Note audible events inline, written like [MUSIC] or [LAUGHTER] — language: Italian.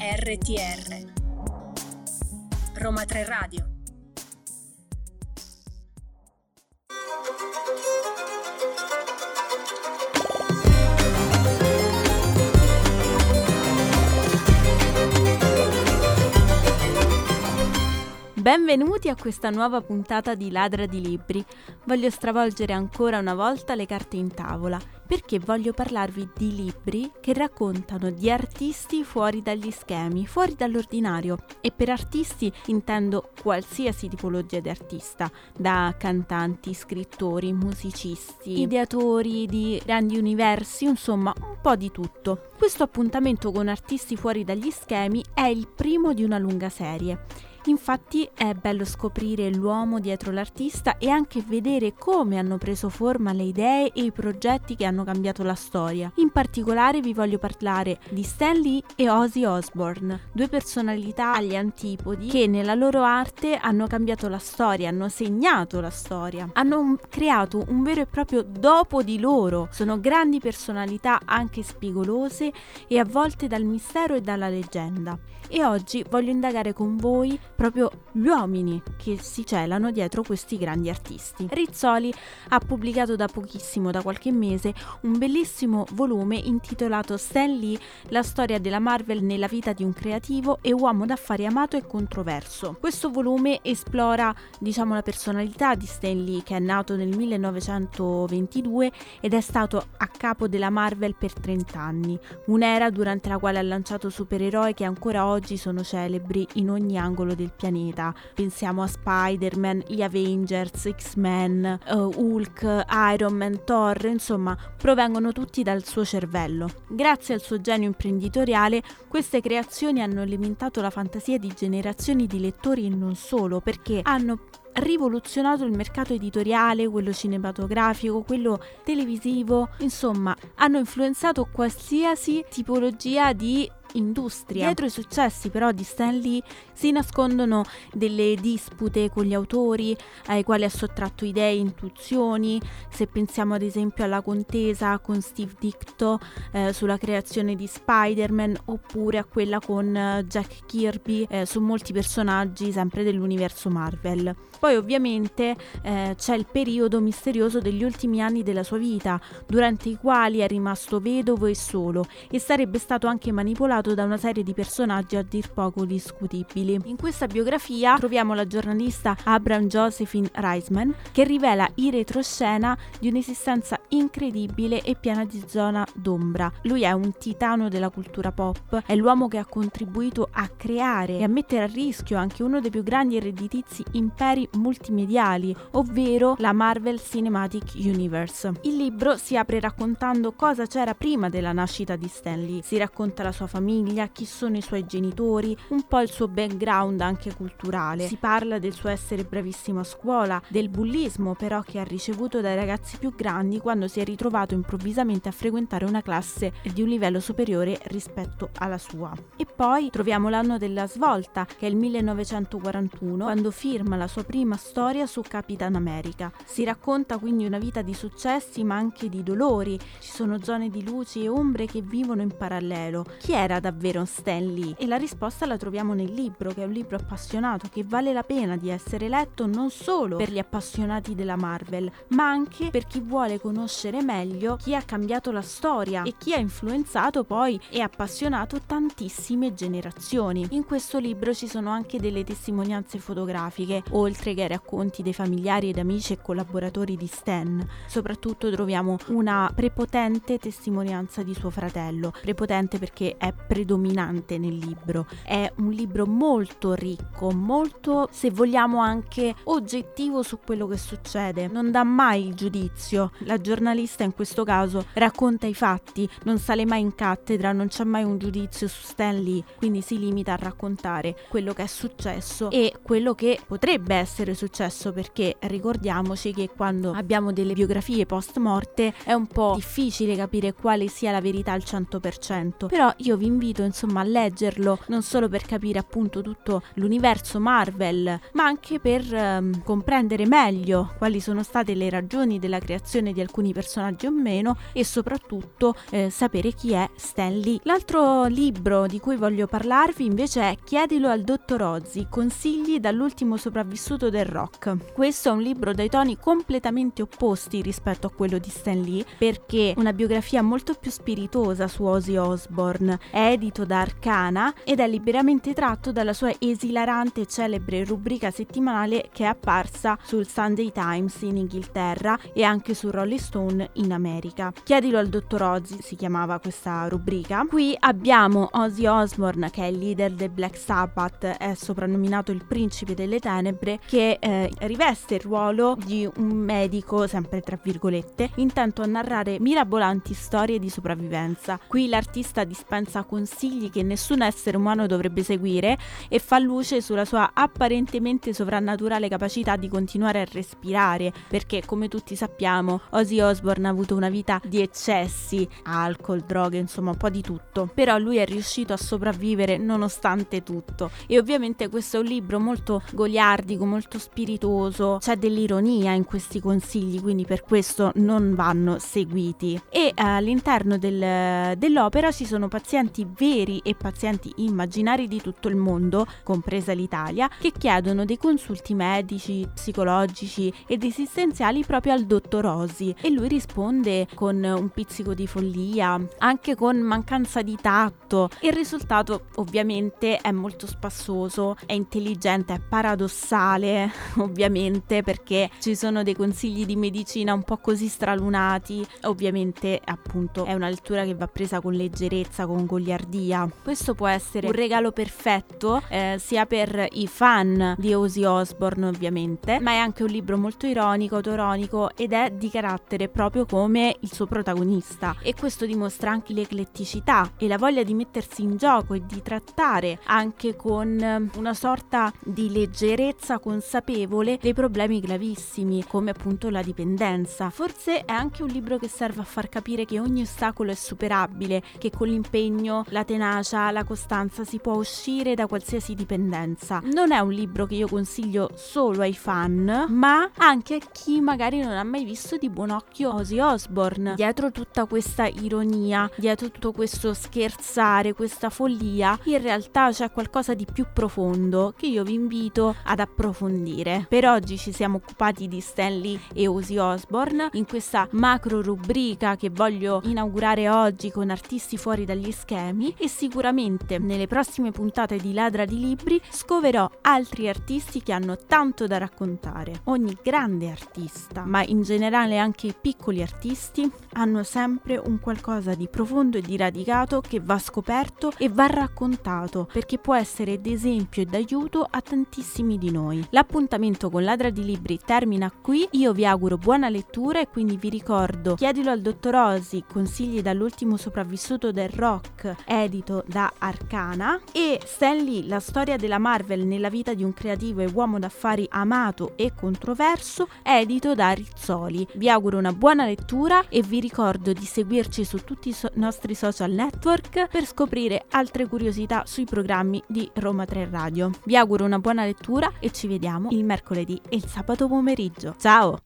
RTR Roma 3 Radio Benvenuti a questa nuova puntata di Ladra di Libri. Voglio stravolgere ancora una volta le carte in tavola perché voglio parlarvi di libri che raccontano di artisti fuori dagli schemi, fuori dall'ordinario. E per artisti intendo qualsiasi tipologia di artista, da cantanti, scrittori, musicisti, ideatori di grandi universi, insomma un po' di tutto. Questo appuntamento con artisti fuori dagli schemi è il primo di una lunga serie Infatti è bello scoprire l'uomo dietro l'artista e anche vedere come hanno preso forma le idee e i progetti che hanno cambiato la storia. In particolare vi voglio parlare di Stan Lee e Ozzy Osbourne, due personalità agli antipodi che nella loro arte hanno cambiato la storia, hanno segnato la storia, hanno creato un vero e proprio dopo di loro. Sono grandi personalità anche spigolose e avvolte dal mistero e dalla leggenda. E oggi voglio indagare con voi proprio gli uomini che si celano dietro questi grandi artisti. Rizzoli ha pubblicato da pochissimo, da qualche mese, un bellissimo volume intitolato Stan Lee, la storia della Marvel nella vita di un creativo e uomo d'affari amato e controverso. Questo volume esplora, diciamo, la personalità di Stan Lee che è nato nel 1922 ed è stato a capo della Marvel per 30 anni, un'era durante la quale ha lanciato supereroi che ancora oggi sono celebri in ogni angolo del del pianeta. Pensiamo a Spider-Man, gli Avengers, X-Men, uh, Hulk, Iron Man, Thor, insomma, provengono tutti dal suo cervello. Grazie al suo genio imprenditoriale, queste creazioni hanno alimentato la fantasia di generazioni di lettori e non solo, perché hanno rivoluzionato il mercato editoriale, quello cinematografico, quello televisivo, insomma, hanno influenzato qualsiasi tipologia di industria. Dietro i successi però di Stan Lee si nascondono delle dispute con gli autori ai quali ha sottratto idee e intuizioni, se pensiamo ad esempio alla contesa con Steve Dicto eh, sulla creazione di Spider-Man oppure a quella con eh, Jack Kirby eh, su molti personaggi sempre dell'universo Marvel. Poi ovviamente eh, c'è il periodo misterioso degli ultimi anni della sua vita, durante i quali è rimasto vedovo e solo e sarebbe stato anche manipolato interpretato da una serie di personaggi a dir poco discutibili. In questa biografia troviamo la giornalista Abraham Josephine Reisman che rivela in retroscena di un'esistenza incredibile e piena di zona d'ombra. Lui è un titano della cultura pop, è l'uomo che ha contribuito a creare e a mettere a rischio anche uno dei più grandi e redditizi imperi multimediali, ovvero la Marvel Cinematic Universe. Il libro si apre raccontando cosa c'era prima della nascita di Stanley. Si racconta la sua famiglia chi sono i suoi genitori, un po' il suo background anche culturale. Si parla del suo essere bravissimo a scuola, del bullismo però che ha ricevuto dai ragazzi più grandi quando si è ritrovato improvvisamente a frequentare una classe di un livello superiore rispetto alla sua. E poi troviamo l'anno della svolta, che è il 1941, quando firma la sua prima storia su Capitan America. Si racconta quindi una vita di successi ma anche di dolori, ci sono zone di luci e ombre che vivono in parallelo. Chi era davvero Stan Lee? E la risposta la troviamo nel libro, che è un libro appassionato che vale la pena di essere letto non solo per gli appassionati della Marvel, ma anche per chi vuole conoscere meglio chi ha cambiato la storia e chi ha influenzato poi e appassionato tantissime generazioni. In questo libro ci sono anche delle testimonianze fotografiche, oltre che racconti dei familiari ed amici e collaboratori di Stan. Soprattutto troviamo una prepotente testimonianza di suo fratello, prepotente perché è predominante nel libro. È un libro molto ricco, molto, se vogliamo, anche oggettivo su quello che succede. Non dà mai il giudizio. La giornalista in questo caso racconta i fatti, non sale mai in cattedra, non c'è mai un giudizio su Stan Lee, quindi si limita a raccontare quello che è successo e quello che potrebbe essere successo perché ricordiamoci che quando abbiamo delle biografie post morte è un po' difficile capire quale sia la verità al 100%, però io vi invito insomma a leggerlo non solo per capire appunto tutto l'universo Marvel, ma anche per ehm, comprendere meglio quali sono state le ragioni della creazione di alcuni personaggi o meno e soprattutto eh, sapere chi è Stan Lee. L'altro libro di cui voglio parlarvi invece è Chiedilo al dottor Ozzy, consigli dall'ultimo sopravvissuto del rock. Questo è un libro dai toni completamente opposti rispetto a quello di Stan Lee perché una biografia molto più spiritosa su Ozzy Osbourne è edito da Arcana ed è liberamente tratto dalla sua esilarante e celebre rubrica settimanale che è apparsa sul Sunday Times in Inghilterra e anche su Rolling Stone in America. Chiedilo al dottor Ozzy si chiamava questa rubrica. Qui abbiamo Ozzy Osbourne che è il leader del Black Sabbath, è soprannominato il principe delle tenebre che eh, riveste il ruolo di un medico, sempre tra virgolette, intento a narrare mirabolanti storie di sopravvivenza. Qui l'artista dispensa consigli che nessun essere umano dovrebbe seguire e fa luce sulla sua apparentemente sovrannaturale capacità di continuare a respirare, perché come tutti sappiamo Ozzy Osbourne ha avuto una vita di eccessi, alcol, droghe, insomma un po' di tutto, però lui è riuscito a sopravvivere nonostante tutto. E ovviamente questo è un libro molto goliardico, molto spiritoso, c'è dell'ironia in questi consigli, quindi per questo non vanno seguiti. E eh, all'interno del, dell'opera ci sono pazienti veri e pazienti immaginari di tutto il mondo, compresa l'Italia, che chiedono dei consulti medici, psicologici ed esistenziali proprio al dottor Osi lui risponde con un pizzico di follia, anche con mancanza di tatto. Il risultato ovviamente è molto spassoso, è intelligente, è paradossale, [LAUGHS] ovviamente perché ci sono dei consigli di medicina un po' così stralunati, ovviamente appunto è una lettura che va presa con leggerezza, con goliardia. Questo può essere un regalo perfetto eh, sia per i fan di Ozzy Osbourne ovviamente, ma è anche un libro molto ironico, autoronico ed è di carattere proprio come il suo protagonista e questo dimostra anche l'ecletticità e la voglia di mettersi in gioco e di trattare anche con una sorta di leggerezza consapevole dei problemi gravissimi come appunto la dipendenza. Forse è anche un libro che serve a far capire che ogni ostacolo è superabile, che con l'impegno, la tenacia, la costanza si può uscire da qualsiasi dipendenza. Non è un libro che io consiglio solo ai fan, ma anche a chi magari non ha mai visto di buon occhio Ozzy Osbourne. Dietro tutta questa ironia, dietro tutto questo scherzare, questa follia, in realtà c'è qualcosa di più profondo che io vi invito ad approfondire. Per oggi ci siamo occupati di Stanley e Ozzy Osbourne in questa macro rubrica che voglio inaugurare oggi con artisti fuori dagli schemi e sicuramente nelle prossime puntate di Ladra di Libri scoverò altri artisti che hanno tanto da raccontare. Ogni grande artista, ma in generale anche i piccoli artisti, hanno sempre un qualcosa di profondo e di radicato che va scoperto e va raccontato perché può essere d'esempio e d'aiuto a tantissimi di noi. L'appuntamento con Ladra di Libri termina qui, io vi auguro buona lettura e quindi vi ricordo Chiedilo al dottor Osi, consigli dall'ultimo sopravvissuto del rock, edito da Arcana e Stan Lee, la storia della Marvel nella vita di un creativo e uomo d'affari amato e controverso, edito da Rizzoli. Vi auguro una buona lettura e vi ricordo di seguirci su tutti i so- nostri social network per scoprire altre curiosità sui programmi di Roma 3 Radio. Vi auguro una buona lettura e ci vediamo il mercoledì e il sabato pomeriggio. Ciao!